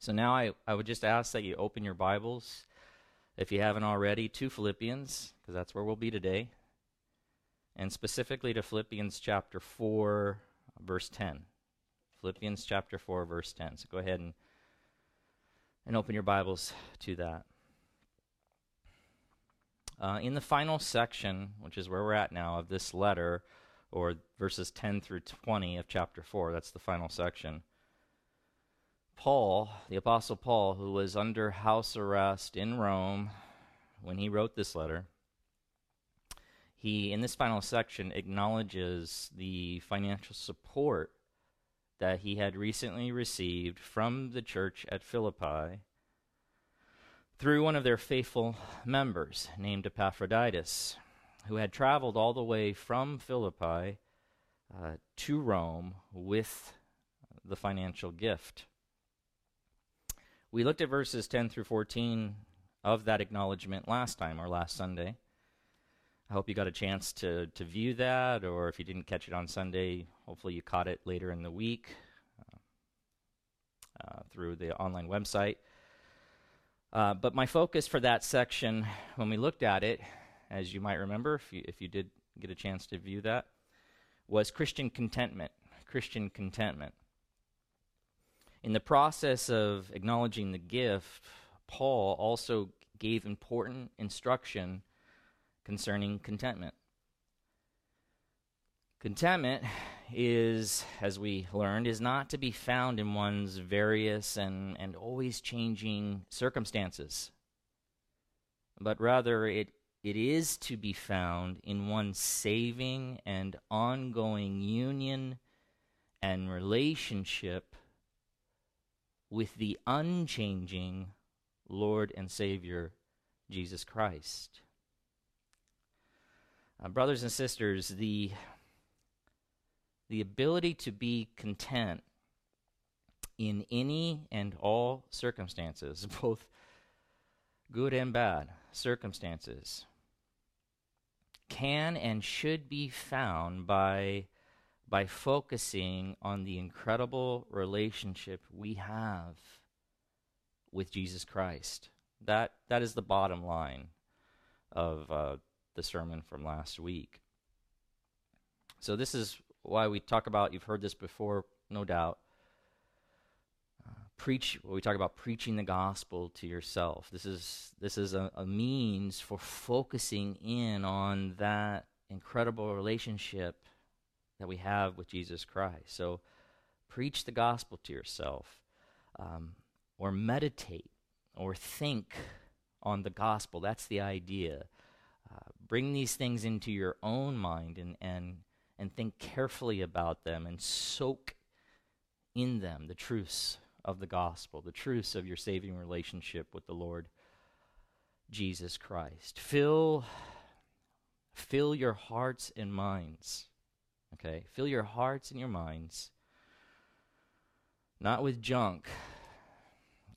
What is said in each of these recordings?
So now I, I would just ask that you open your Bibles, if you haven't already, to Philippians, because that's where we'll be today, and specifically to Philippians chapter 4, verse 10. Philippians chapter 4, verse 10. So go ahead and, and open your Bibles to that. Uh, in the final section, which is where we're at now, of this letter, or verses 10 through 20 of chapter 4, that's the final section. Paul, the Apostle Paul, who was under house arrest in Rome when he wrote this letter, he, in this final section, acknowledges the financial support that he had recently received from the church at Philippi through one of their faithful members named Epaphroditus, who had traveled all the way from Philippi uh, to Rome with the financial gift. We looked at verses 10 through 14 of that acknowledgement last time or last Sunday. I hope you got a chance to, to view that, or if you didn't catch it on Sunday, hopefully you caught it later in the week uh, uh, through the online website. Uh, but my focus for that section, when we looked at it, as you might remember, if you, if you did get a chance to view that, was Christian contentment. Christian contentment. In the process of acknowledging the gift, Paul also gave important instruction concerning contentment. Contentment is, as we learned, is not to be found in one's various and, and always changing circumstances, but rather it, it is to be found in one's saving and ongoing union and relationship with the unchanging Lord and Savior, Jesus Christ. Uh, brothers and sisters, the, the ability to be content in any and all circumstances, both good and bad circumstances, can and should be found by by focusing on the incredible relationship we have with Jesus Christ. That, that is the bottom line of uh, the sermon from last week. So, this is why we talk about, you've heard this before, no doubt. Uh, preach, we talk about preaching the gospel to yourself. This is, this is a, a means for focusing in on that incredible relationship that we have with Jesus Christ. So preach the gospel to yourself, um, or meditate, or think on the gospel. That's the idea. Uh, bring these things into your own mind and, and, and think carefully about them and soak in them the truths of the gospel, the truths of your saving relationship with the Lord Jesus Christ. Fill, fill your hearts and minds Okay? Fill your hearts and your minds not with junk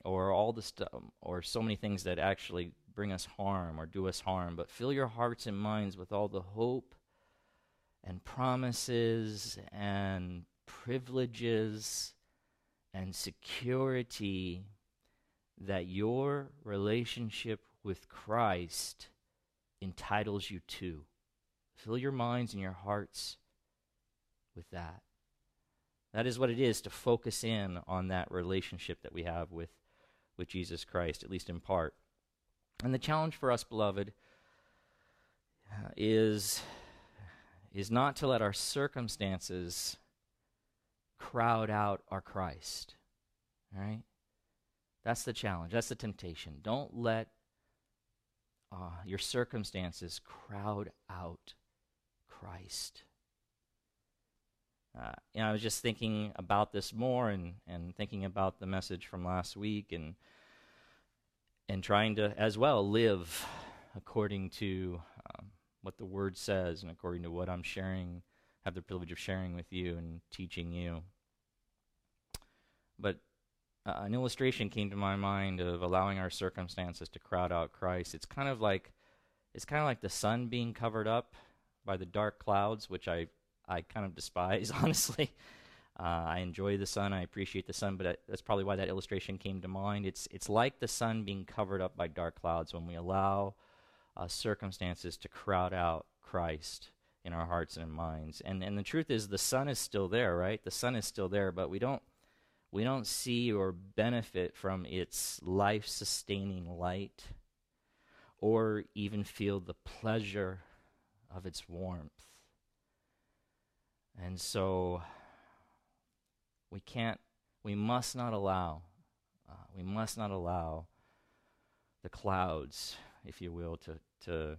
or all the stuff um, or so many things that actually bring us harm or do us harm, but fill your hearts and minds with all the hope and promises and privileges and security that your relationship with Christ entitles you to. Fill your minds and your hearts with that. That is what it is to focus in on that relationship that we have with, with Jesus Christ, at least in part. And the challenge for us, beloved, is, is not to let our circumstances crowd out our Christ. All right? That's the challenge. That's the temptation. Don't let uh, your circumstances crowd out Christ. Uh, know, I was just thinking about this more and, and thinking about the message from last week and and trying to as well live according to um, what the word says and according to what I'm sharing, have the privilege of sharing with you and teaching you. But uh, an illustration came to my mind of allowing our circumstances to crowd out Christ. It's kind of like it's kind of like the sun being covered up by the dark clouds, which I I kind of despise, honestly. Uh, I enjoy the sun. I appreciate the sun, but that's probably why that illustration came to mind. It's it's like the sun being covered up by dark clouds when we allow uh, circumstances to crowd out Christ in our hearts and minds. And and the truth is, the sun is still there, right? The sun is still there, but we don't we don't see or benefit from its life-sustaining light, or even feel the pleasure of its warmth. And so we can't, we must not allow, uh, we must not allow the clouds, if you will, to, to,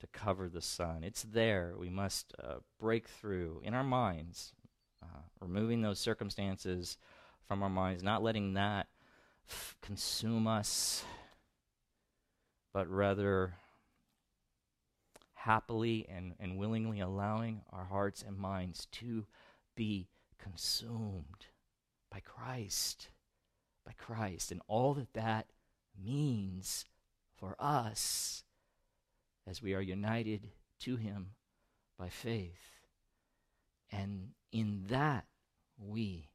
to cover the sun. It's there. We must uh, break through in our minds, uh, removing those circumstances from our minds, not letting that f- consume us, but rather happily and, and willingly allowing our hearts and minds to be consumed by Christ. By Christ. And all that that means for us as we are united to Him by faith. And in that, we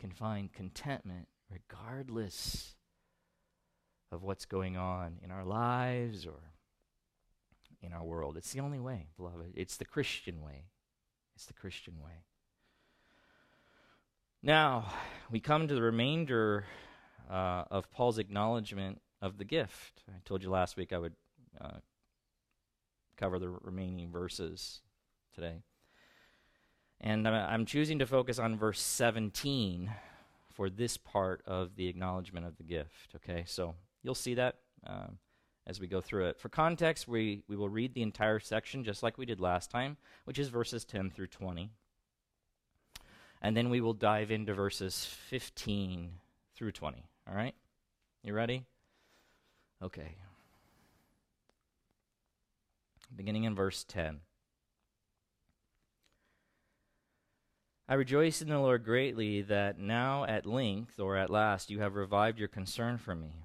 can find contentment regardless of what's going on in our lives or in our world. It's the only way, beloved. It's the Christian way. It's the Christian way. Now, we come to the remainder uh, of Paul's acknowledgement of the gift. I told you last week I would uh, cover the remaining verses today. And I'm choosing to focus on verse 17 for this part of the acknowledgement of the gift. Okay, so you'll see that. Um, as we go through it. For context, we, we will read the entire section just like we did last time, which is verses 10 through 20. And then we will dive into verses 15 through 20. All right? You ready? Okay. Beginning in verse 10. I rejoice in the Lord greatly that now at length, or at last, you have revived your concern for me.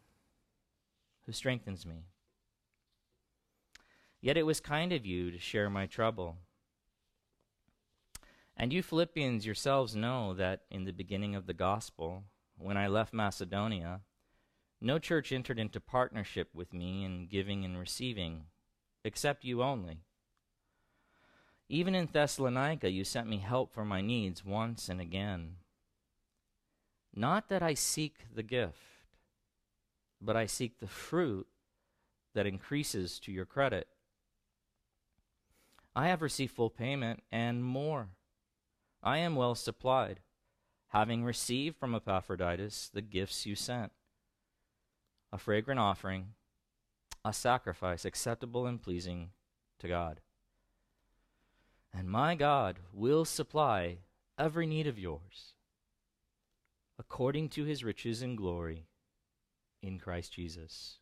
who strengthens me. Yet it was kind of you to share my trouble. And you Philippians yourselves know that in the beginning of the gospel, when I left Macedonia, no church entered into partnership with me in giving and receiving, except you only. Even in Thessalonica, you sent me help for my needs once and again. Not that I seek the gift but I seek the fruit that increases to your credit. I have received full payment and more. I am well supplied, having received from Epaphroditus the gifts you sent a fragrant offering, a sacrifice acceptable and pleasing to God. And my God will supply every need of yours according to his riches and glory in Christ Jesus.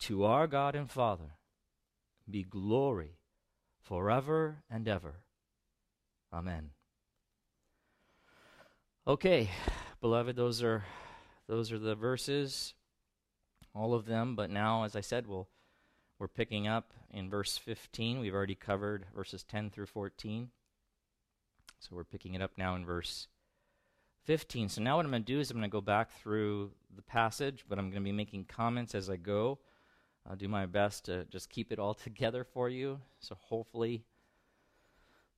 To our God and Father be glory forever and ever. Amen. Okay, beloved, those are those are the verses, all of them. But now, as I said, we'll we're picking up in verse 15. We've already covered verses 10 through 14. So we're picking it up now in verse 15. So now what I'm going to do is I'm going to go back through the passage, but I'm going to be making comments as I go. I'll do my best to just keep it all together for you. So hopefully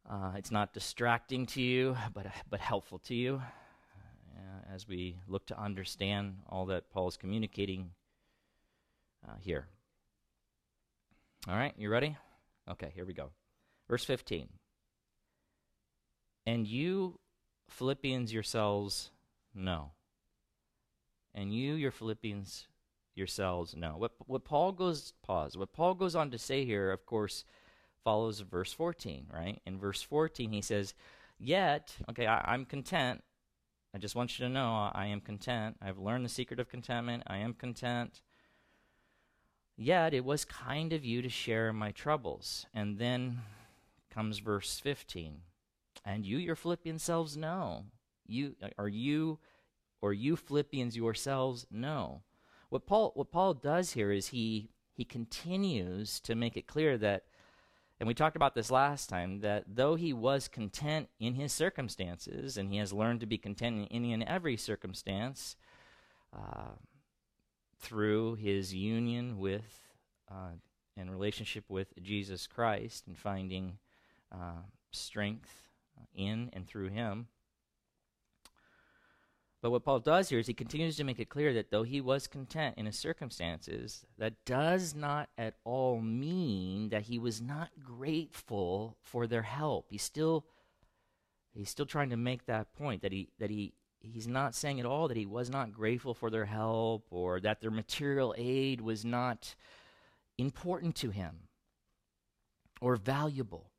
uh, it's not distracting to you, but, but helpful to you uh, as we look to understand all that Paul is communicating uh, here. All right, you ready? Okay, here we go. Verse 15. And you Philippians yourselves know. And you, your Philippians yourselves know. What, what Paul goes, pause, what Paul goes on to say here, of course, follows verse 14, right? In verse 14, he says, Yet, okay, I, am content. I just want you to know I am content. I've learned the secret of contentment. I am content. Yet, it was kind of you to share my troubles. And then comes verse 15. And you, your Philippian selves, know. You, are you, or you Philippians yourselves, know. What Paul, what Paul does here is he, he continues to make it clear that and we talked about this last time that though he was content in his circumstances, and he has learned to be content in any and every circumstance uh, through his union with uh, and relationship with Jesus Christ and finding uh, strength in and through him, but what Paul does here is he continues to make it clear that though he was content in his circumstances, that does not at all mean that he was not grateful for their help. He's still he's still trying to make that point that he that he he's not saying at all that he was not grateful for their help or that their material aid was not important to him or valuable.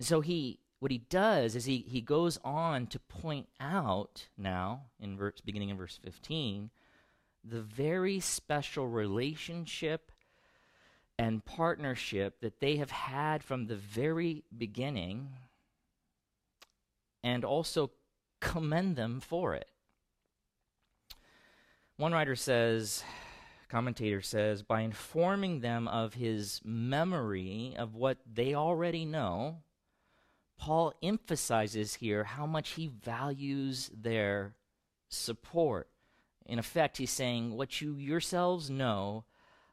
So he what he does is he, he goes on to point out now, in verse, beginning in verse 15, the very special relationship and partnership that they have had from the very beginning and also commend them for it. One writer says, commentator says, by informing them of his memory of what they already know Paul emphasizes here how much he values their support. In effect, he's saying, What you yourselves know,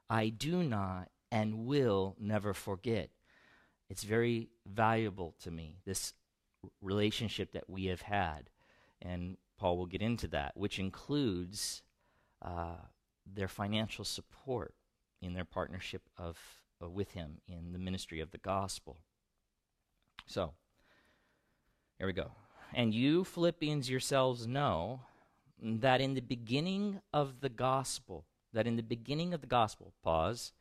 I do not and will never forget. It's very valuable to me, this relationship that we have had. And Paul will get into that, which includes uh, their financial support in their partnership of, uh, with him in the ministry of the gospel. So, here we go. And you, Philippians, yourselves know that in the beginning of the gospel, that in the beginning of the gospel, pause,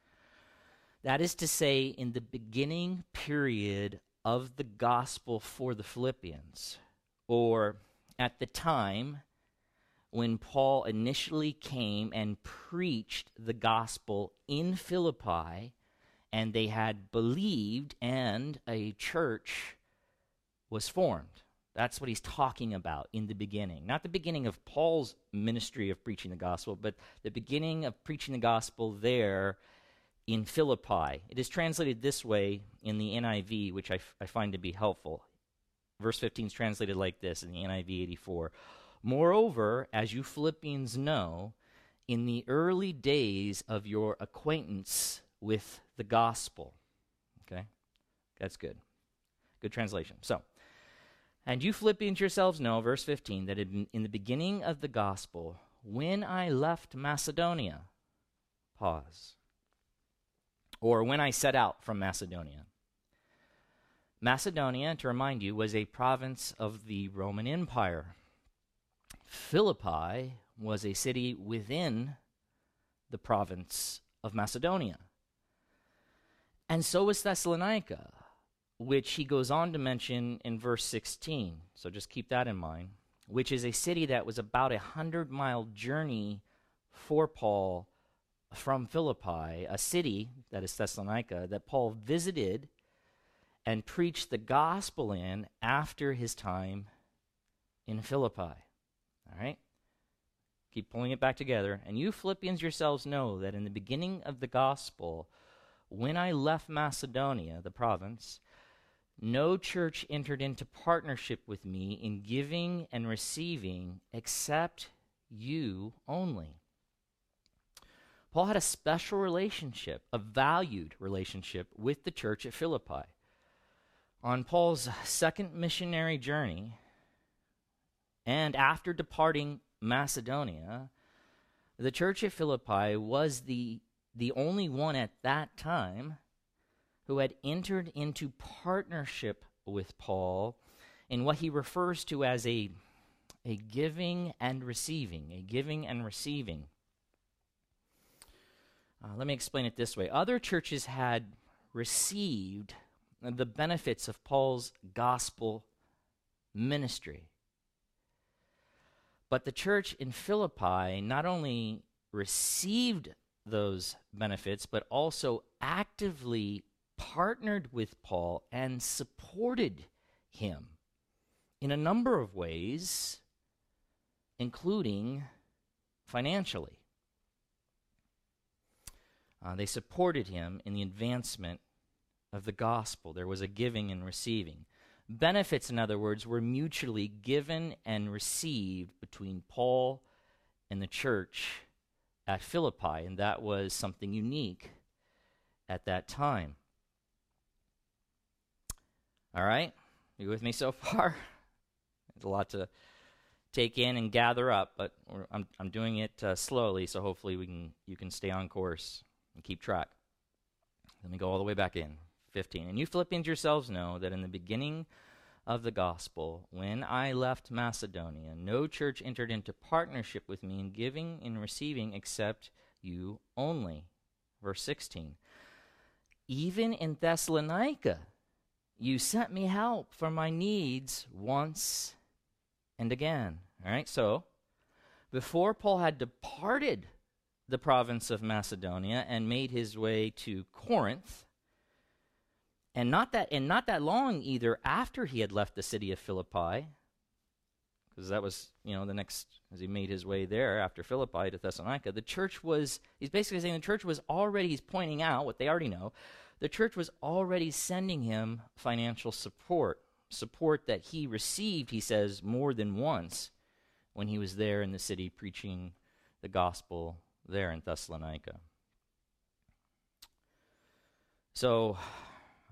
that is to say, in the beginning period of the gospel for the Philippians, or at the time when Paul initially came and preached the gospel in Philippi, and they had believed, and a church was formed. That's what he's talking about in the beginning. Not the beginning of Paul's ministry of preaching the gospel, but the beginning of preaching the gospel there in Philippi. It is translated this way in the NIV, which I, f- I find to be helpful. Verse 15 is translated like this in the NIV 84. Moreover, as you Philippians know, in the early days of your acquaintance with the gospel. Okay? That's good. Good translation. So, and you Philippians yourselves know, verse 15, that in, the beginning of the gospel, when I left Macedonia, pause, or when I set out from Macedonia. Macedonia, to remind you, was a province of the Roman Empire. Philippi was a city within the province of Macedonia. And so was Thessalonica which he goes on to mention in verse 16. So just keep that in mind, which is a city that was about a hundred mile journey for Paul from Philippi, a city that is Thessalonica that Paul visited and preached the gospel in after his time in Philippi. All right? Keep pulling it back together. And you Philippians yourselves know that in the beginning of the gospel, when I left Macedonia, the province, no church entered into partnership with me in giving and receiving except you only. Paul had a special relationship, a valued relationship with the church at Philippi. On Paul's second missionary journey, and after departing Macedonia, the church at Philippi was the, the only one at that time who had entered into partnership with Paul in what he refers to as a, a giving and receiving, a giving and receiving. Uh, let me explain it this way. Other churches had received the benefits of Paul's gospel ministry. But the church in Philippi not only received those benefits, but also actively partnered with Paul and supported him in a number of ways, including financially. Uh, they supported him in the advancement of the gospel. There was a giving and receiving. Benefits, in other words, were mutually given and received between Paul and the church at Philippi, and that was something unique at that time. All right? You with me so far? There's a lot to take in and gather up, but I'm, I'm doing it uh, slowly, so hopefully we can, you can stay on course and keep track. Let me go all the way back in. 15. And you Philippians yourselves know that in the beginning of the gospel, when I left Macedonia, no church entered into partnership with me in giving and receiving except you only. Verse 16. Even in Thessalonica, you sent me help for my needs once and again. All right, so before Paul had departed the province of Macedonia and made his way to Corinth, and not that and not that long either after he had left the city of Philippi, because that was you know the next as he made his way there after Philippi to Thessalonica, the church was he's basically saying the church was already he's pointing out what they already know, the church was already sending him financial support, support that he received, he says, more than once when he was there in the city preaching the gospel there in Thessalonica. So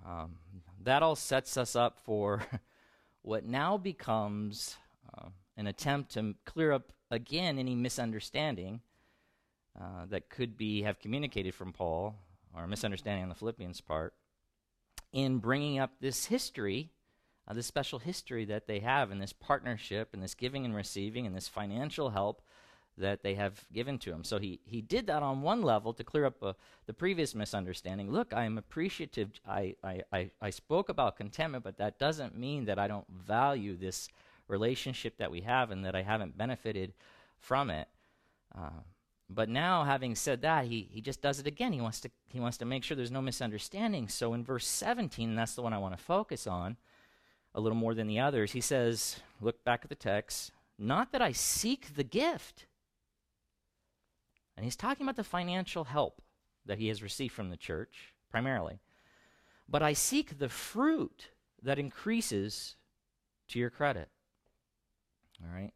um, that all sets us up for what now becomes uh, an attempt to clear up again any misunderstanding uh, that could be have communicated from Paul or misunderstanding on the Philippians part in bringing up this history, uh, this special history that they have in this partnership and this giving and receiving and this financial help that they have given to him. So he, he did that on one level to clear up uh, the previous misunderstanding. Look, I am appreciative. I, I, I, I, spoke about contentment, but that doesn't mean that I don't value this relationship that we have and that I haven't benefited from it. Uh, but now, having said that, he, he just does it again. He wants, to, he wants to make sure there's no misunderstanding. So in verse 17, and that's the one I want to focus on a little more than the others, he says, Look back at the text, not that I seek the gift and he's talking about the financial help that he has received from the church, primarily. But I seek the fruit that increases to your credit. All right?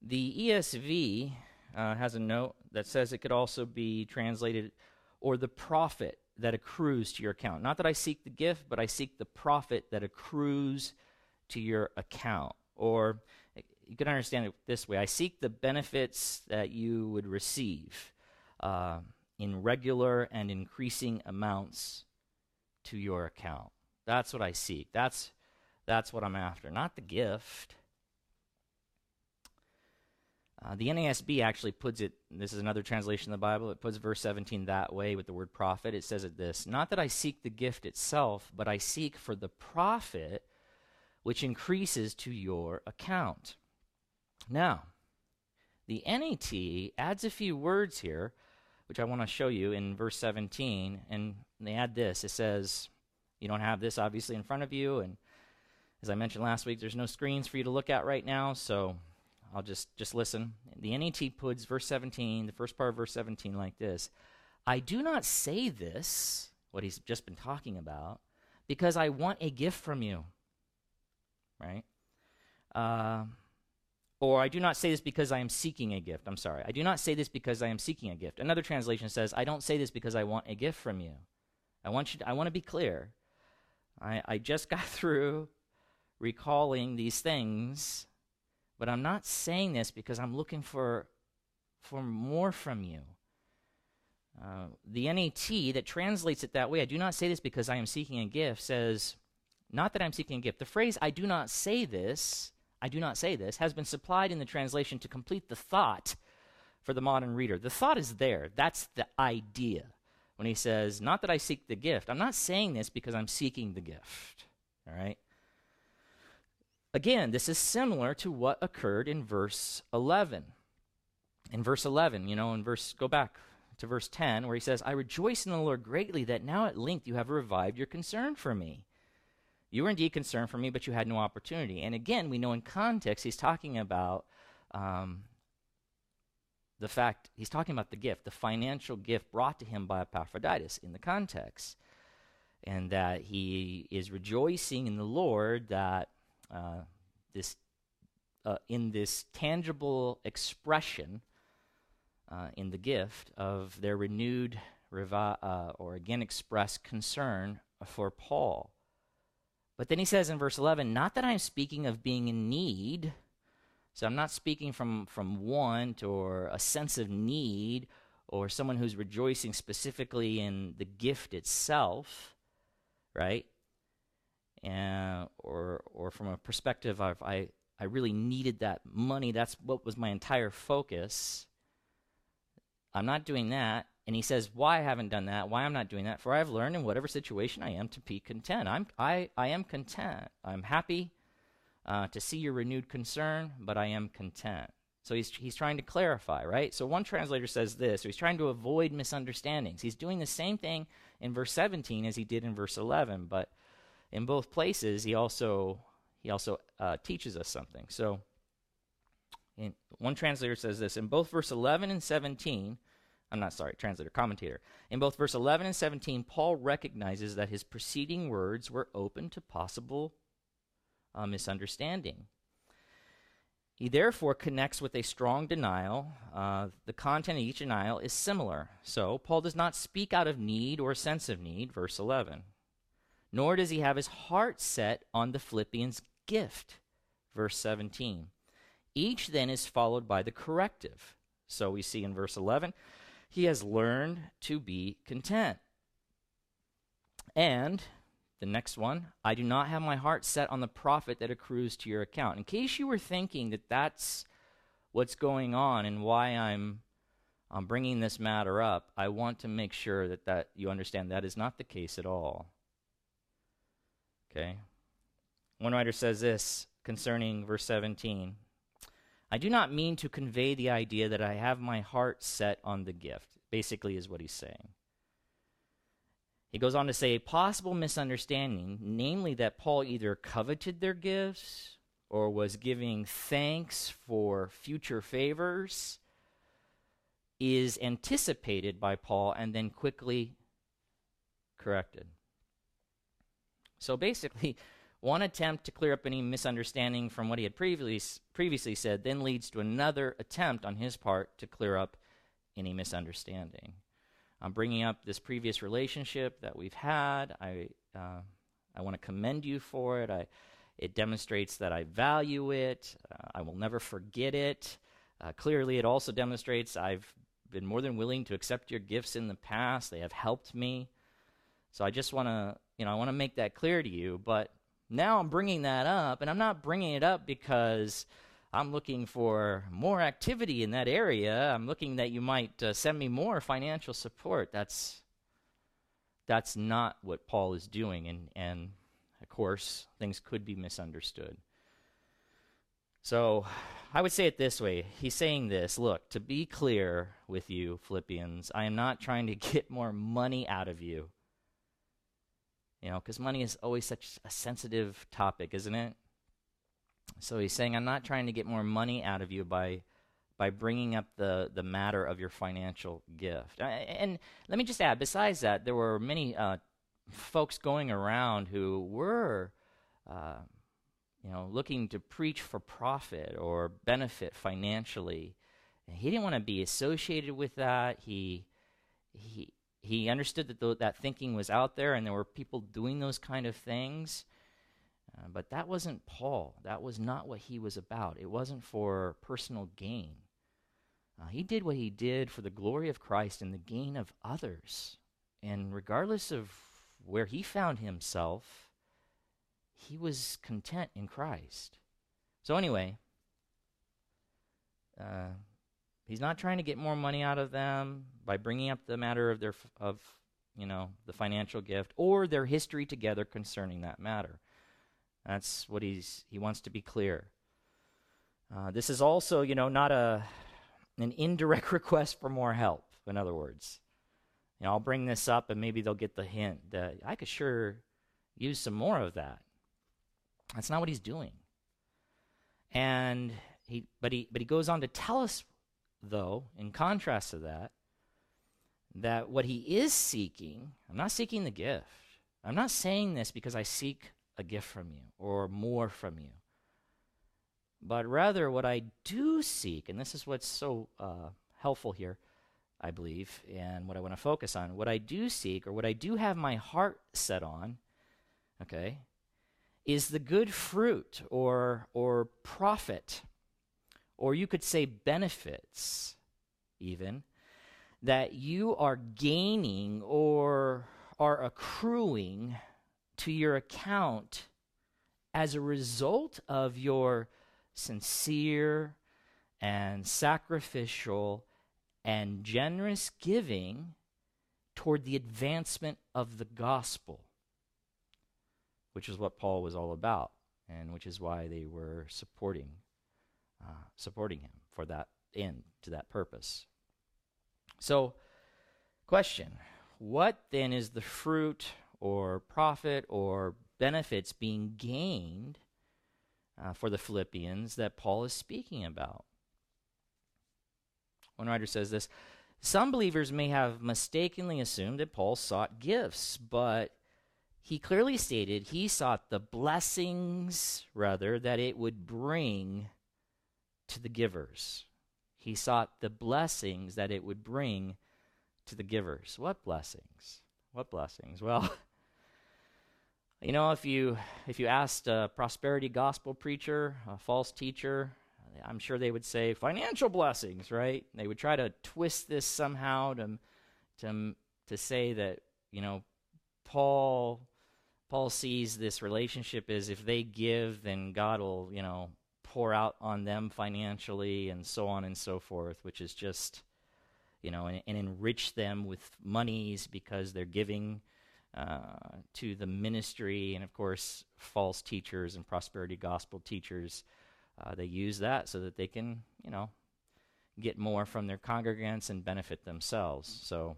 The ESV uh, has a note that says it could also be translated, or the profit that accrues to your account. Not that I seek the gift, but I seek the profit that accrues to your account. Or you can understand it this way I seek the benefits that you would receive uh, in regular and increasing amounts to your account. That's what I seek. That's, that's what I'm after, not the gift. Uh, the NASB actually puts it, this is another translation of the Bible, it puts verse 17 that way with the word profit. It says it this Not that I seek the gift itself, but I seek for the profit which increases to your account. Now, the NET adds a few words here, which I want to show you in verse 17, and they add this. It says, you don't have this obviously in front of you, and as I mentioned last week, there's no screens for you to look at right now, so I'll just just listen. The NET puts verse 17, the first part of verse 17, like this: I do not say this, what he's just been talking about, because I want a gift from you. Right? Uh, or I do not say this because I am seeking a gift. I'm sorry. I do not say this because I am seeking a gift. Another translation says, I don't say this because I want a gift from you. I want you to, I want to be clear. I, I just got through recalling these things, but I'm not saying this because I'm looking for, for more from you. Uh, the NET that translates it that way, I do not say this because I am seeking a gift, says, not that I'm seeking a gift. The phrase, I do not say this, I do not say this, has been supplied in the translation to complete the thought for the modern reader. The thought is there, that's the idea. when he says, Not that I seek the gift. I'm not saying this because I'm seeking the gift. All right? Again, this is similar to what occurred in verse 11. In verse 11, you know, in verse, go back to verse 10, where he says, I rejoice in the Lord greatly that now at length you have revived your concern for me. You were indeed concerned for me, but you had no opportunity. And again, we know in context, he's talking about um, the fact, he's talking about the gift, the financial gift brought to him by Epaphroditus in the context. And that he is rejoicing in the Lord that uh, this, uh, in this tangible expression uh, in the gift of their renewed revi- uh, or again expressed concern for Paul. But then he says in verse 11, Not that I'm speaking of being in need. So I'm not speaking from, from want or a sense of need or someone who's rejoicing specifically in the gift itself, right? And, or, or from a perspective of I, I really needed that money. That's what was my entire focus. I'm not doing that. And he says, Why I haven't done that, why I'm not doing that, for I have learned in whatever situation I am to be content. I'm, I, I am content. I'm happy uh, to see your renewed concern, but I am content. So he's, he's trying to clarify, right? So one translator says this, so he's trying to avoid misunderstandings. He's doing the same thing in verse 17 as he did in verse 11, but in both places he also he also uh, teaches us something. So in, one translator says this in both verse 11 and 17 I'm not sorry, translator, commentator. In both verse 11 and 17, Paul recognizes that his preceding words were open to possible uh, misunderstanding. He therefore connects with a strong denial. Uh, the content of each denial is similar. So, Paul does not speak out of need or sense of need, verse 11. Nor does he have his heart set on the Philippians' gift, verse 17. Each then is followed by the corrective. So we see in verse 11 he has learned to be content. And the next one, I do not have my heart set on the profit that accrues to your account. In case you were thinking that that's what's going on and why I'm, I'm bringing this matter up, I want to make sure that, that you understand that is not the case at all. Okay? One writer says this concerning verse 17 I do not mean to convey the idea that I have my heart set on the gift, basically, is what he's saying. He goes on to say a possible misunderstanding, namely that Paul either coveted their gifts or was giving thanks for future favors, is anticipated by Paul and then quickly corrected. So basically, one attempt to clear up any misunderstanding from what he had previously, previously said then leads to another attempt on his part to clear up any misunderstanding. I'm bringing up this previous relationship that we've had. I, uh, I want to commend you for it. I, it demonstrates that I value it. Uh, I will never forget it. Uh, clearly, it also demonstrates I've been more than willing to accept your gifts in the past. They have helped me. So I just want to, you know, I want to make that clear to you. But now I'm bringing that up, and I'm not bringing it up because I'm looking for more activity in that area. I'm looking that you might uh, send me more financial support. That's that's not what Paul is doing, and and of course things could be misunderstood. So I would say it this way. He's saying this look, to be clear with you, Philippians, I am not trying to get more money out of you. You know, because money is always such a sensitive topic, isn't it? So he's saying, I'm not trying to get more money out of you by by bringing up the, the matter of your financial gift. And let me just add, besides that, there were many uh, folks going around who were, uh, you know, looking to preach for profit or benefit financially. And he didn't want to be associated with that. He, he, he understood that th- that thinking was out there and there were people doing those kind of things. Uh, but that wasn't Paul. That was not what he was about. It wasn't for personal gain. Uh, he did what he did for the glory of Christ and the gain of others. And regardless of where he found himself, he was content in Christ. So, anyway, uh, He's not trying to get more money out of them by bringing up the matter of their of you know, the financial gift, or their history together concerning that matter. That's what he's he wants to be clear. Uh, this is also, you know, not a an indirect request for more help. In other words, you know, I'll bring this up, and maybe they'll get the hint that I could sure use some more of that. That's not what he's doing. And he, but he, but he goes on to tell us, though, in contrast to that, that what he is seeking, I'm not seeking the gift. I'm not saying this because I seek a gift from you or more from you. But rather, what I do seek, and this is what's so uh, helpful here, I believe, and what I want to focus on, what I do seek or what I do have my heart set on, okay, is the good fruit or, or profit, or you could say benefits, even, that you are gaining or are accruing to your account as a result of your sincere and sacrificial and generous giving toward the advancement of the gospel, which is what Paul was all about, and which is why they were supporting uh, supporting him for that end to that purpose. So, question What then is the fruit or profit or benefits being gained uh, for the Philippians that Paul is speaking about? One writer says this Some believers may have mistakenly assumed that Paul sought gifts, but he clearly stated he sought the blessings, rather, that it would bring to the givers. He sought the blessings that it would bring to the givers. What blessings? What blessings? Well, you know, if you if you asked a prosperity gospel preacher, a false teacher, I'm sure they would say financial blessings, right? They would try to twist this somehow to to to say that, you know, Paul Paul sees this relationship as if they give, then God will, you know, pour out on them financially and so on and so forth, which is just, you know, and, and enrich them with monies because they're giving uh, to the ministry. And of course, false teachers and prosperity gospel teachers, uh, they use that so that they can, you know, get more from their congregants and benefit themselves. So,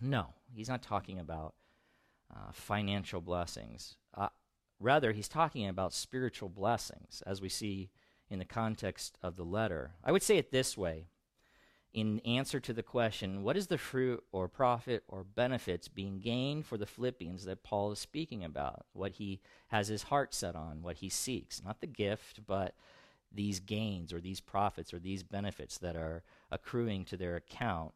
no, he's not talking about uh, financial blessings. Rather, he's talking about spiritual blessings, as we see in the context of the letter. I would say it this way in answer to the question, what is the fruit or profit or benefits being gained for the Philippians that Paul is speaking about? What he has his heart set on, what he seeks. Not the gift, but these gains or these profits or these benefits that are accruing to their account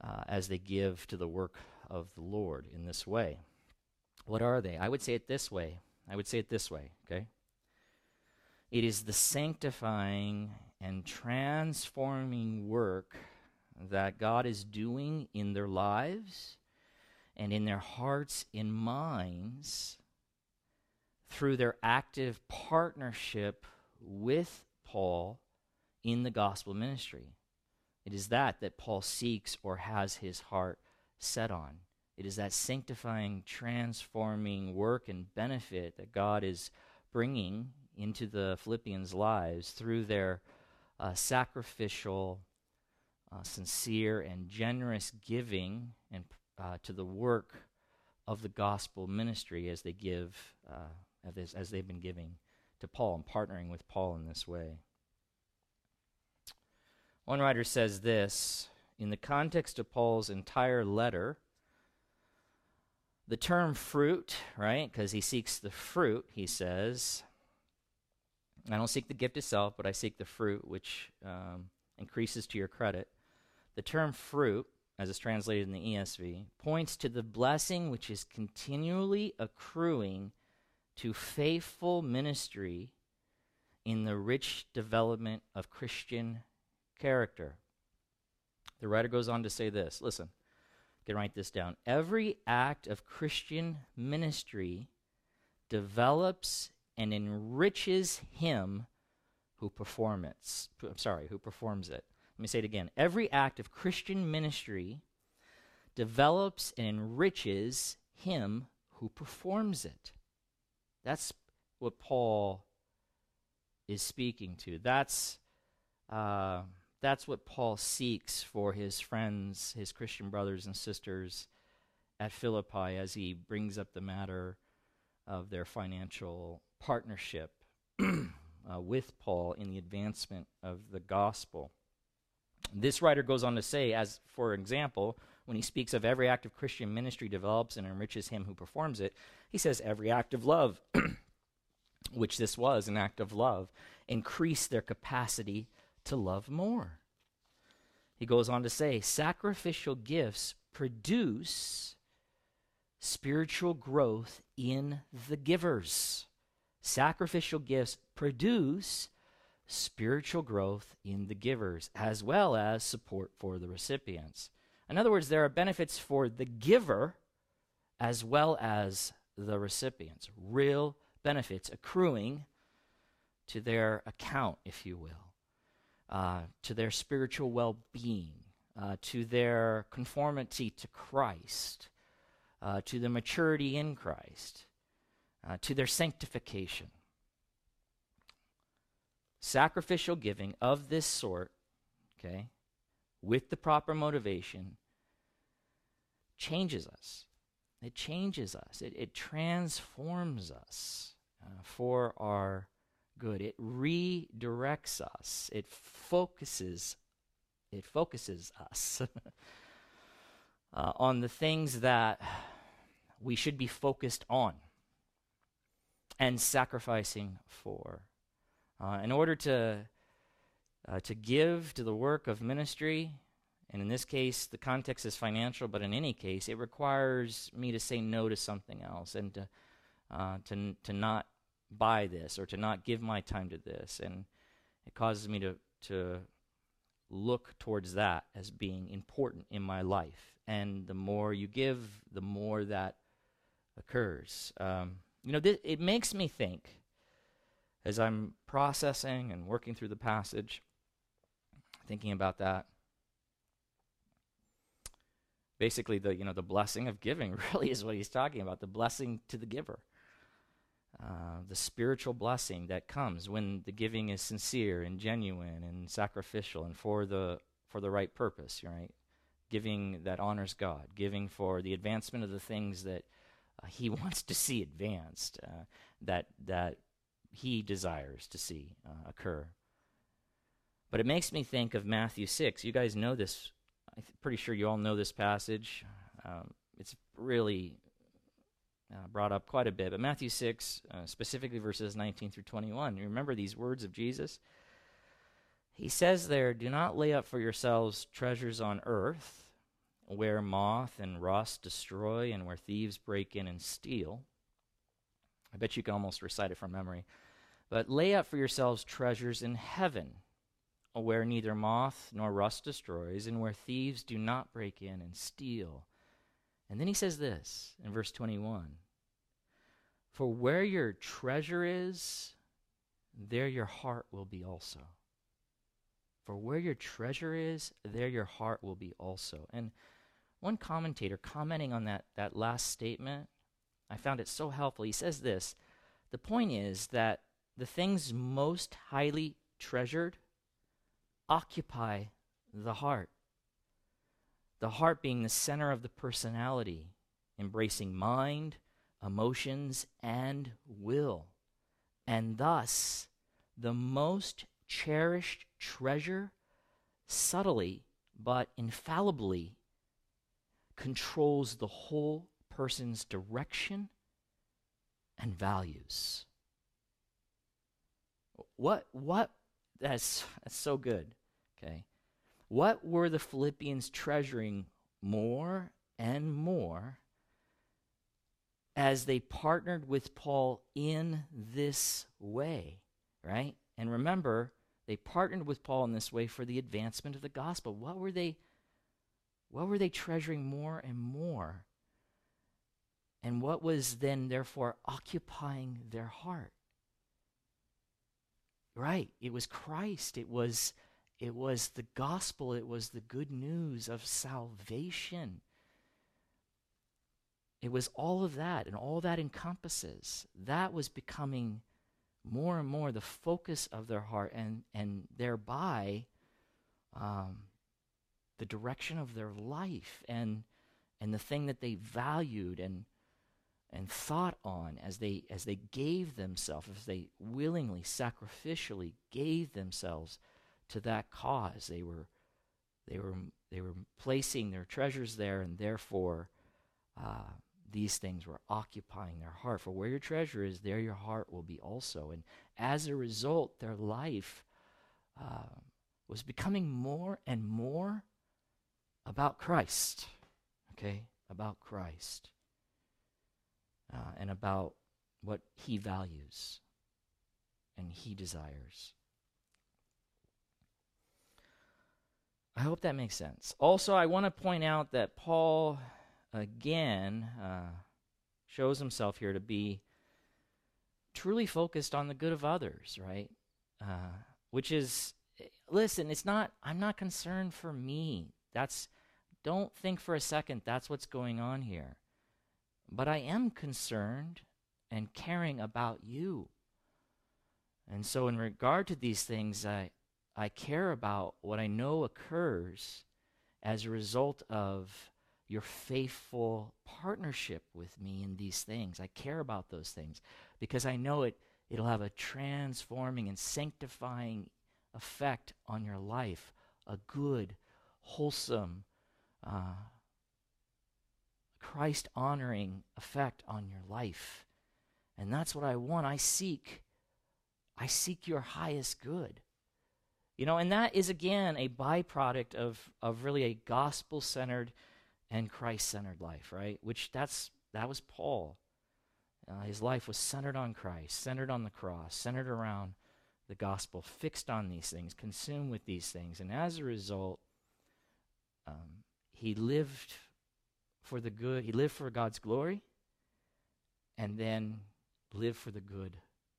uh, as they give to the work of the Lord in this way. What are they? I would say it this way. I would say it this way, okay? It is the sanctifying and transforming work that God is doing in their lives and in their hearts and minds through their active partnership with Paul in the gospel ministry. It is that that Paul seeks or has his heart set on. It is that sanctifying, transforming work and benefit that God is bringing into the Philippians' lives through their uh, sacrificial, uh, sincere, and generous giving and uh, to the work of the gospel ministry as they give, uh, as, as they've been giving to Paul and partnering with Paul in this way. One writer says this in the context of Paul's entire letter the term fruit, right? Because he seeks the fruit, he says. I don't seek the gift itself, but I seek the fruit, which um, increases to your credit. The term fruit, as it's translated in the ESV, points to the blessing which is continually accruing to faithful ministry in the rich development of Christian character. The writer goes on to say this listen, can write this down. Every act of Christian ministry develops and enriches him who performs it. I'm sorry, who performs it. Let me say it again. Every act of Christian ministry develops and enriches him who performs it. That's what Paul is speaking to. That's uh, that's what Paul seeks for his friends, his Christian brothers and sisters at Philippi as he brings up the matter of their financial partnership uh, with Paul in the advancement of the gospel. This writer goes on to say, as for example, when he speaks of every act of Christian ministry develops and enriches him who performs it, he says every act of love, which this was an act of love, increased their capacity to love more. He goes on to say sacrificial gifts produce spiritual growth in the givers. Sacrificial gifts produce spiritual growth in the givers, as well as support for the recipients. In other words, there are benefits for the giver as well as the recipients, real benefits accruing to their account, if you will, uh, to their spiritual well being, uh, to their conformity to Christ, uh, to the maturity in Christ, uh, to their sanctification. Sacrificial giving of this sort, okay, with the proper motivation, changes us. It changes us. It, it transforms us uh, for our good. It redirects us. It focuses. It focuses us uh, on the things that we should be focused on and sacrificing for. Uh, in order to, uh, to give to the work of ministry, and in this case, the context is financial, but in any case, it requires me to say no to something else and to, uh, to, to not buy this or to not give my time to this. And it causes me to, to look towards that as being important in my life. And the more you give, the more that occurs. Um, you know, th- it makes me think as I'm processing and working through the passage, thinking about that. Basically, the you know the blessing of giving really is what he's talking about. The blessing to the giver, uh, the spiritual blessing that comes when the giving is sincere and genuine and sacrificial and for the for the right purpose. Right, giving that honors God, giving for the advancement of the things that uh, he wants to see advanced, uh, that, that he desires to see uh, occur. But it makes me think of Matthew 6. You guys know this. I'm pretty sure you all know this passage. Um, it's really uh, brought up quite a bit. But Matthew 6, uh, specifically verses 19 through 21, you remember these words of Jesus? He says there, Do not lay up for yourselves treasures on earth where moth and rust destroy and where thieves break in and steal. I bet you can almost recite it from memory. But lay up for yourselves treasures in heaven, where neither moth nor rust destroys, and where thieves do not break in and steal. And then he says this in verse 21 For where your treasure is, there your heart will be also. For where your treasure is, there your heart will be also. And one commentator commenting on that, that last statement, I found it so helpful. He says this The point is that the things most highly treasured occupy the heart. The heart being the center of the personality, embracing mind, emotions, and will. And thus, the most cherished treasure subtly but infallibly controls the whole person's direction and values. What what that's that's so good. Okay. What were the Philippians treasuring more and more as they partnered with Paul in this way, right? And remember, they partnered with Paul in this way for the advancement of the gospel. What were they what were they treasuring more and more? And what was then, therefore, occupying their heart? Right, it was Christ. It was, it was the gospel. It was the good news of salvation. it was all of that and all that encompasses. That was becoming more and more the focus of their heart and, and thereby um, the direction of their life and, and the thing that they valued and, and thought on as they, as they gave themselves, as they willingly, sacrificially gave themselves to that cause. They were, they were, they were placing their treasures there and therefore uh, these things were occupying their heart. For where your treasure is, there your heart will be also. And as a result, their life uh, was becoming more and more about Christ. Okay? About Christ. Uh, and about what he values and he desires. I hope that makes sense. Also, I want to point out that Paul again uh, shows himself here to be truly focused on the good of others, right? Uh, which is, listen, it's not, I'm not concerned for me. That's, don't think for a second that's what's going on here. But I am concerned and caring about you. And so, in regard to these things, I, I care about what I know occurs as a result of your faithful partnership with me in these things. I care about those things because I know it it'll have a transforming and sanctifying effect on your life, a good, wholesome, uh, Christ honoring effect on your life. And that's what I want. I seek. I seek your highest good. You know, and that is again a byproduct of, of really a gospel centered and Christ-centered life, right? Which that's that was Paul. Uh, his life was centered on Christ, centered on the cross, centered around the gospel, fixed on these things, consumed with these things, and as a result, um, he lived for the good. He lived for God's glory, and then lived for the good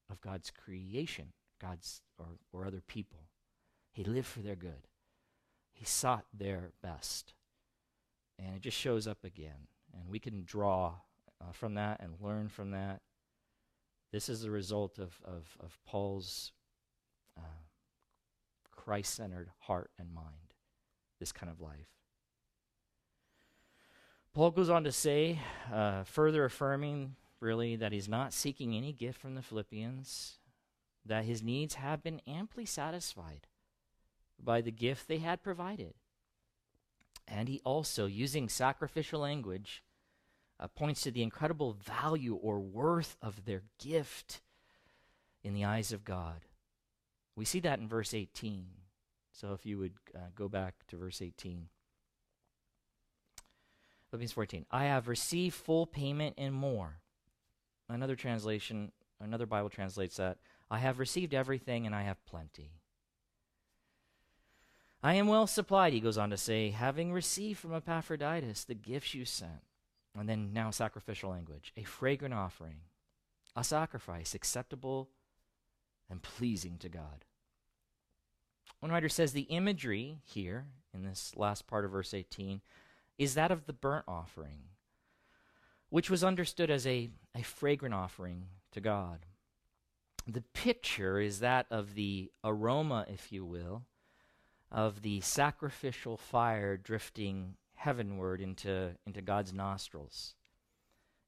of God's creation, God's or, or other people. He lived for their good. He sought their best. And it just shows up again. And we can draw uh, from that and learn from that. This is the result of, of, of Paul's uh, Christ centered heart and mind, this kind of life. Paul goes on to say, uh, further affirming really that he's not seeking any gift from the Philippians, that his needs have been amply satisfied by the gift they had provided. And he also, using sacrificial language, uh, points to the incredible value or worth of their gift in the eyes of God. We see that in verse 18. So if you would uh, go back to verse 18. Philippians 14. I have received full payment and more. Another translation, another Bible translates that I have received everything and I have plenty. I am well supplied, he goes on to say, having received from Epaphroditus the gifts you sent. And then now sacrificial language a fragrant offering, a sacrifice acceptable and pleasing to God. One writer says the imagery here in this last part of verse 18 is that of the burnt offering, which was understood as a, a fragrant offering to God. The picture is that of the aroma, if you will, of the sacrificial fire drifting heavenward into, into God's nostrils,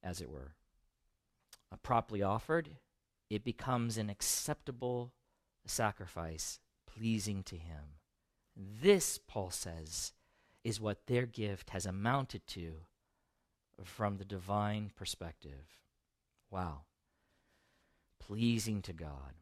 as it were. Uh, properly offered, it becomes an acceptable sacrifice, pleasing to Him. This, Paul says, is what their gift has amounted to from the divine perspective. Wow. Pleasing to God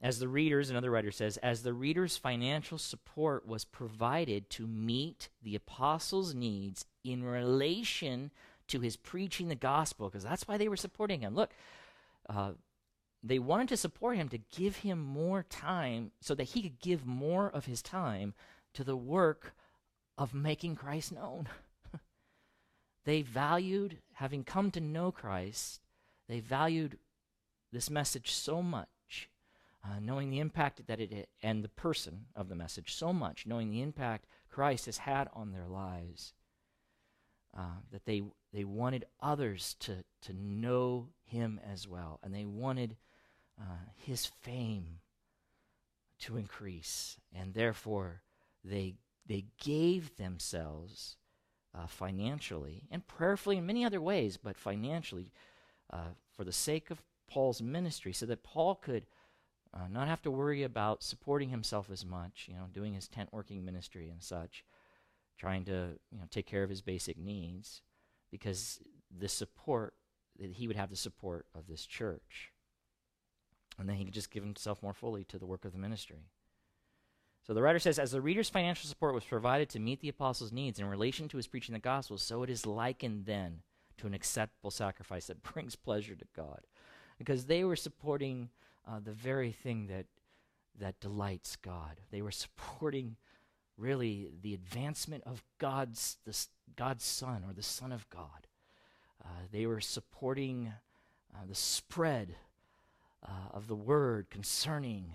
as the readers, another writer says, as the reader's financial support was provided to meet the apostles' needs in relation to his preaching the gospel, because that's why they were supporting him. Look, uh, they wanted to support him to give him more time so that he could give more of his time to the work of making Christ known. they valued, having come to know Christ, they valued this message so much uh, knowing the impact that it and the person of the message so much, knowing the impact Christ has had on their lives, uh, that they, they wanted others to, to know him as well, and they wanted uh, his fame to increase, and therefore they, they gave themselves uh, financially and prayerfully in many other ways, but financially uh, for the sake of Paul's ministry, so that Paul could uh, not have to worry about supporting himself as much, you know, doing his tent working ministry and such, trying to you know take care of his basic needs, because the support that he would have the support of this church, and then he could just give himself more fully to the work of the ministry. So the writer says, as the reader's financial support was provided to meet the apostles' needs in relation to his preaching the gospel, so it is likened then to an acceptable sacrifice that brings pleasure to God, because they were supporting uh, the very thing that that delights God. They were supporting really the advancement of God's the, God's Son or the Son of God. Uh, they were supporting uh, the spread uh, of the word concerning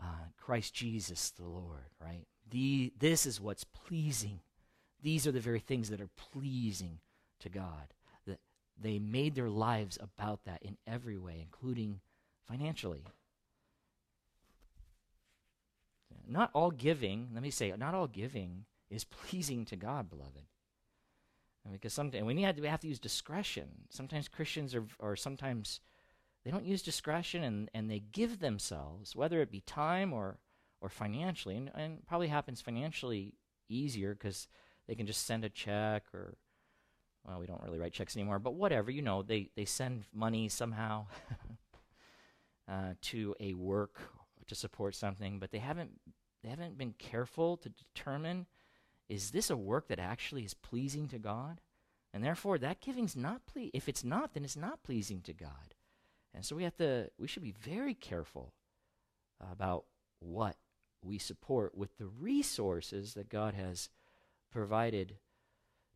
uh, Christ Jesus the Lord. Right. The, this is what's pleasing. These are the very things that are pleasing to God. That they made their lives about that in every way, including financially. Not all giving, let me say, not all giving is pleasing to God, beloved. Because sometimes we, need, we have to use discretion. Sometimes Christians are, or sometimes they don't use discretion and, and they give themselves, whether it be time or, or financially, and, and probably happens financially easier because they can just send a check or, well, we don't really write checks anymore, but whatever, you know, they, they send money somehow uh, to a work to support something, but they haven't they haven't been careful to determine is this a work that actually is pleasing to God? And therefore, that giving's not ple- if it's not, then it's not pleasing to God. And so we have to we should be very careful about what we support with the resources that God has provided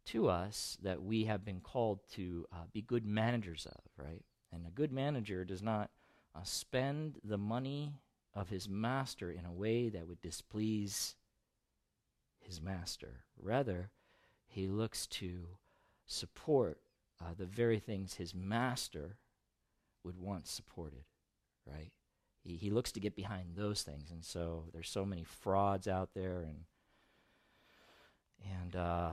to us that we have been called to uh, be good managers of, right? And a good manager does not uh, spend the money of his master in a way that would displease his master. Rather, he looks to support uh, the very things his master would want supported, right? He, he looks to get behind those things. And so there's so many frauds out there and, and, uh,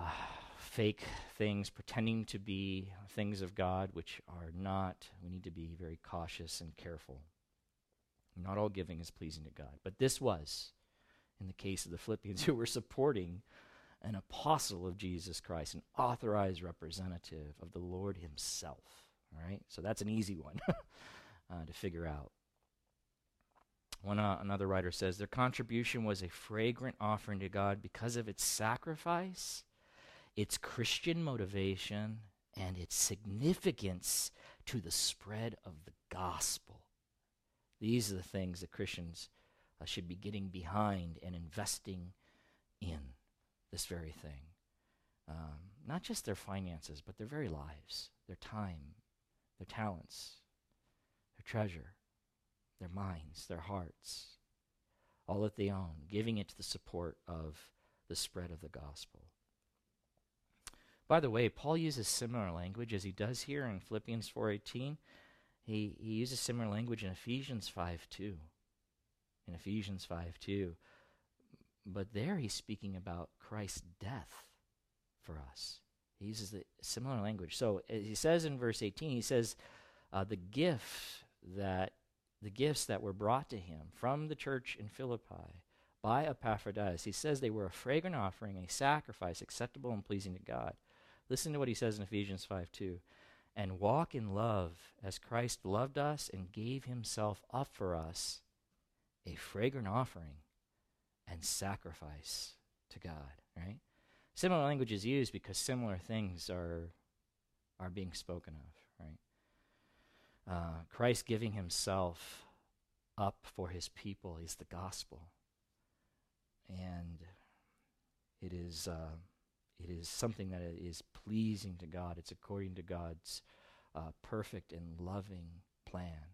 fake things, pretending to be things of God, which are not. We need to be very cautious and careful. Not all giving is pleasing to God. But this was in the case of the Philippians who were supporting an apostle of Jesus Christ, an authorized representative of the Lord Himself. All right? So that's an easy one uh, to figure out. One, uh, another writer says their contribution was a fragrant offering to God because of its sacrifice its Christian motivation, and its significance to the spread of the gospel. These are the things that Christians uh, should be getting behind and investing in this very thing. Um, not just their finances, but their very lives, their time, their talents, their treasure, their minds, their hearts, all that they own, giving it to the support of the spread of the gospel. By the way, Paul uses similar language as he does here in Philippians 4:18. He he uses similar language in Ephesians 5:2. In Ephesians 5:2. But there he's speaking about Christ's death for us. He uses the similar language. So he says in verse 18, he says, uh, the gift that the gifts that were brought to him from the church in Philippi by Epaphroditus, he says they were a fragrant offering, a sacrifice acceptable and pleasing to God. Listen to what he says in Ephesians 5 2. And walk in love as Christ loved us and gave himself up for us, a fragrant offering and sacrifice to God, right? Similar language is used because similar things are, are being spoken of, right? Uh, Christ giving himself up for his people is the gospel. And it is. Uh, it is something that is pleasing to God. It's according to God's uh, perfect and loving plan.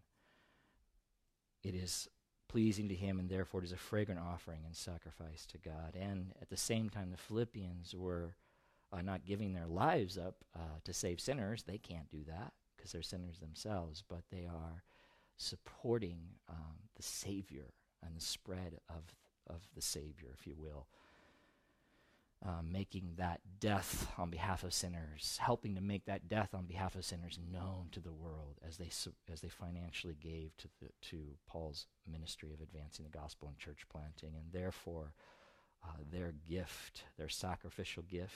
It is pleasing to Him, and therefore it is a fragrant offering and sacrifice to God. And at the same time, the Philippians were uh, not giving their lives up uh, to save sinners. They can't do that because they're sinners themselves, but they are supporting um, the Savior and the spread of, of the Savior, if you will. Um, making that death on behalf of sinners, helping to make that death on behalf of sinners known to the world as they as they financially gave to the, to Paul's ministry of advancing the gospel and church planting, and therefore uh, their gift, their sacrificial gift,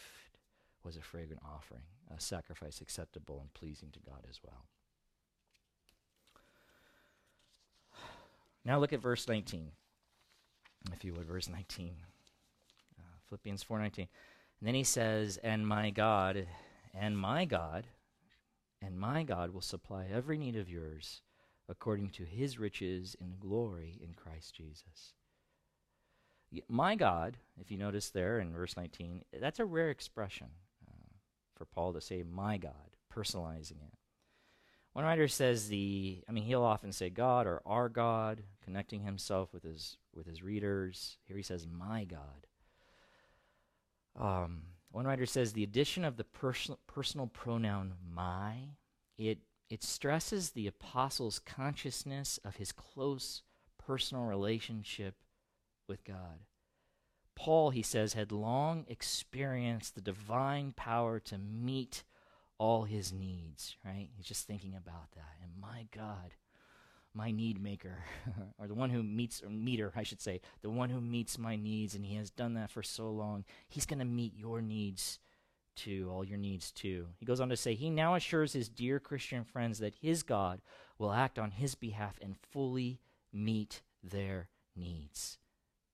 was a fragrant offering, a sacrifice acceptable and pleasing to God as well. Now look at verse 19, if you would, verse 19. Philippians 4:19. And then he says, "And my God, and my God, and my God will supply every need of yours according to his riches in glory in Christ Jesus." My God, if you notice there in verse 19, that's a rare expression uh, for Paul to say my God, personalizing it. One writer says the, I mean, he'll often say God or our God, connecting himself with his with his readers. Here he says my God. Um, one writer says the addition of the personal, personal pronoun my, it, it stresses the apostle's consciousness of his close personal relationship with God. Paul, he says, had long experienced the divine power to meet all his needs, right? He's just thinking about that. And my God, my need maker, or the one who meets, or meter, I should say, the one who meets my needs, and he has done that for so long. He's going to meet your needs too, all your needs too. He goes on to say, He now assures his dear Christian friends that his God will act on his behalf and fully meet their needs.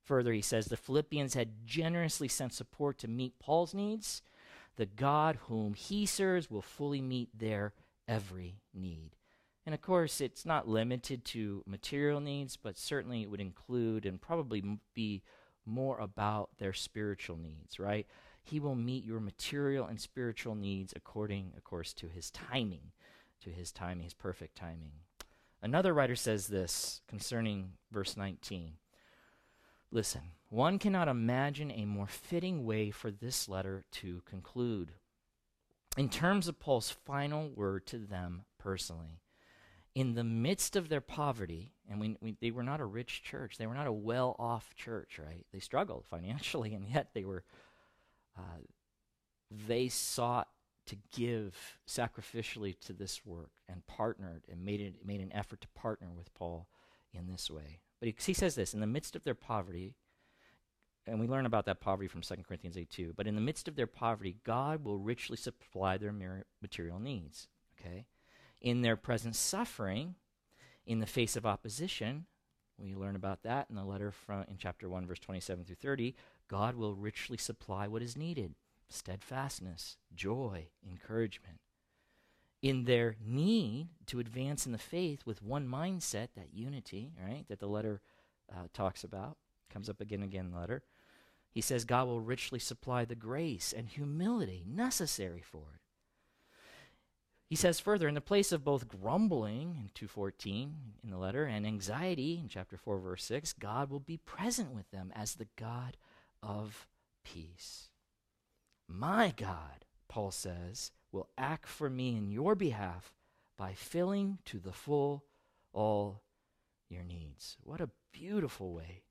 Further, he says, the Philippians had generously sent support to meet Paul's needs. The God whom he serves will fully meet their every need. And of course, it's not limited to material needs, but certainly it would include and probably be more about their spiritual needs, right? He will meet your material and spiritual needs according, of course, to his timing, to his timing, his perfect timing. Another writer says this concerning verse 19. Listen, one cannot imagine a more fitting way for this letter to conclude. In terms of Paul's final word to them personally, in the midst of their poverty, and we, we, they were not a rich church, they were not a well off church, right? They struggled financially, and yet they were, uh, they sought to give sacrificially to this work and partnered and made, it, made an effort to partner with Paul in this way. But he, he says this in the midst of their poverty, and we learn about that poverty from 2 Corinthians 8 2. But in the midst of their poverty, God will richly supply their material needs. Okay? In their present suffering in the face of opposition. We learn about that in the letter from in chapter 1 verse 27 through 30. God will richly supply what is needed: steadfastness, joy, encouragement. In their need to advance in the faith with one mindset, that unity, right, that the letter uh, talks about, comes up again and again in the letter. He says God will richly supply the grace and humility necessary for it. He says further, in the place of both grumbling in 2:14 in the letter and anxiety in chapter 4 verse 6, God will be present with them as the God of peace. My God, Paul says, will act for me in your behalf by filling to the full all your needs. What a beautiful way.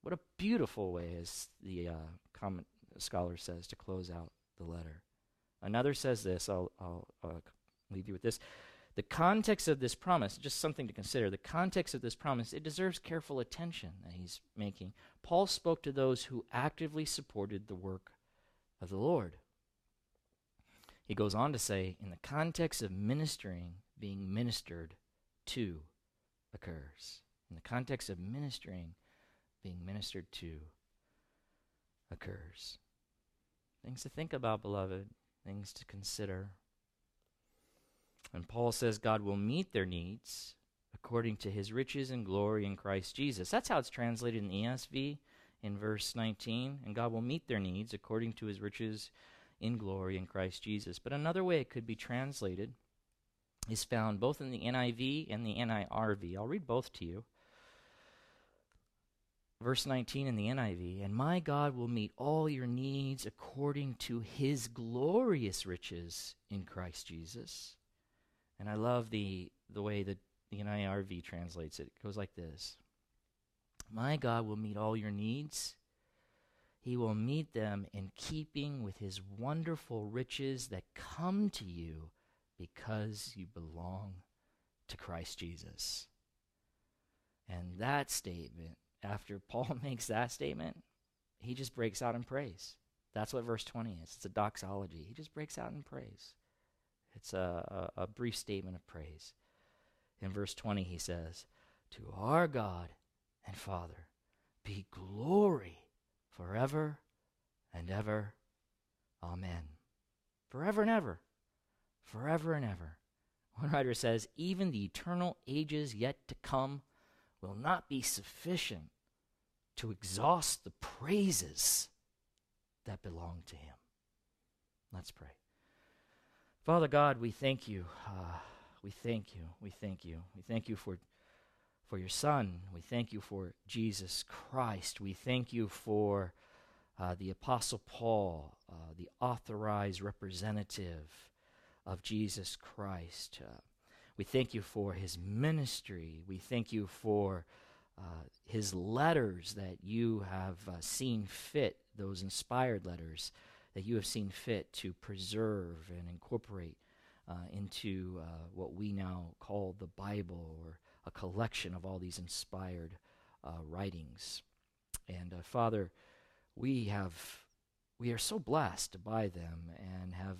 What a beautiful way, as the uh, comment scholar says, to close out the letter. Another says this, I'll, I'll uh, leave you with this. The context of this promise, just something to consider, the context of this promise, it deserves careful attention that he's making. Paul spoke to those who actively supported the work of the Lord. He goes on to say, in the context of ministering, being ministered to occurs. In the context of ministering, being ministered to occurs. Things to think about, beloved, things to consider. And Paul says God will meet their needs according to his riches and glory in Christ Jesus. That's how it's translated in the ESV in verse 19. And God will meet their needs according to his riches in glory in Christ Jesus. But another way it could be translated is found both in the NIV and the NIRV. I'll read both to you. verse 19 in the NIV, and my God will meet all your needs according to his glorious riches in Christ Jesus. And I love the, the way that the NIRV translates it. It goes like this My God will meet all your needs. He will meet them in keeping with his wonderful riches that come to you because you belong to Christ Jesus. And that statement, after Paul makes that statement, he just breaks out in praise. That's what verse 20 is. It's a doxology. He just breaks out in praise. It's a, a, a brief statement of praise. In verse 20, he says, To our God and Father be glory forever and ever. Amen. Forever and ever. Forever and ever. One writer says, Even the eternal ages yet to come will not be sufficient to exhaust the praises that belong to him. Let's pray. Father God, we thank you. Uh, we thank you. We thank you. We thank you for, for your Son. We thank you for Jesus Christ. We thank you for uh, the Apostle Paul, uh, the authorized representative of Jesus Christ. Uh, we thank you for his ministry. We thank you for uh, his letters that you have uh, seen fit, those inspired letters that you have seen fit to preserve and incorporate uh, into uh, what we now call the Bible or a collection of all these inspired uh, writings. And uh, Father, we have we are so blessed by them and have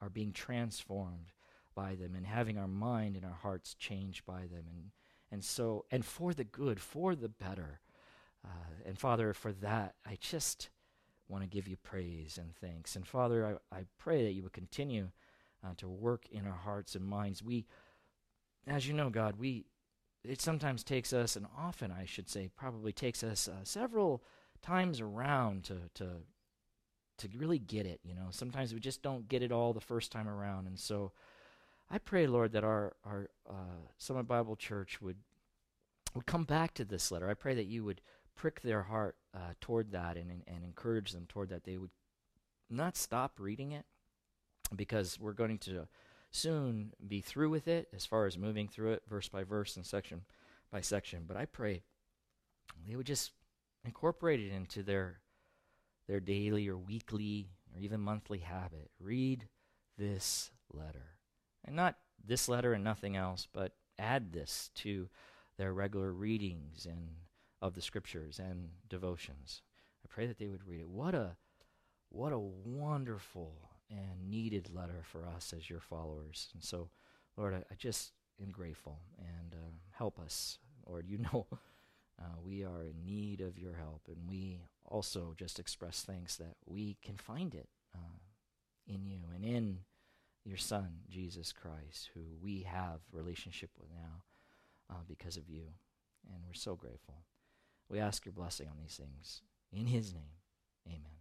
are being transformed by them and having our mind and our hearts changed by them and and so and for the good for the better uh, and father for that i just want to give you praise and thanks. And father i, I pray that you would continue uh, to work in our hearts and minds. We as you know god we it sometimes takes us and often i should say probably takes us uh, several times around to to to really get it you know? Sometimes we just don't get it all the first time around. And so I pray, Lord, that our our uh, Summit Bible Church would would come back to this letter. I pray that you would prick their heart uh, toward that and, and encourage them toward that. They would not stop reading it because we're going to soon be through with it as far as moving through it verse by verse and section by section. But I pray they would just incorporate it into their their daily or weekly or even monthly habit. Read this letter. And not this letter and nothing else, but add this to their regular readings and of the scriptures and devotions. I pray that they would read it. What a what a wonderful and needed letter for us as your followers. And so, Lord, I, I just am grateful and uh, help us. Lord, you know uh, we are in need of your help, and we also just express thanks that we can find it uh, in you and in your Son, Jesus Christ, who we have relationship with now uh, because of you. And we're so grateful. We ask your blessing on these things. In his name, amen.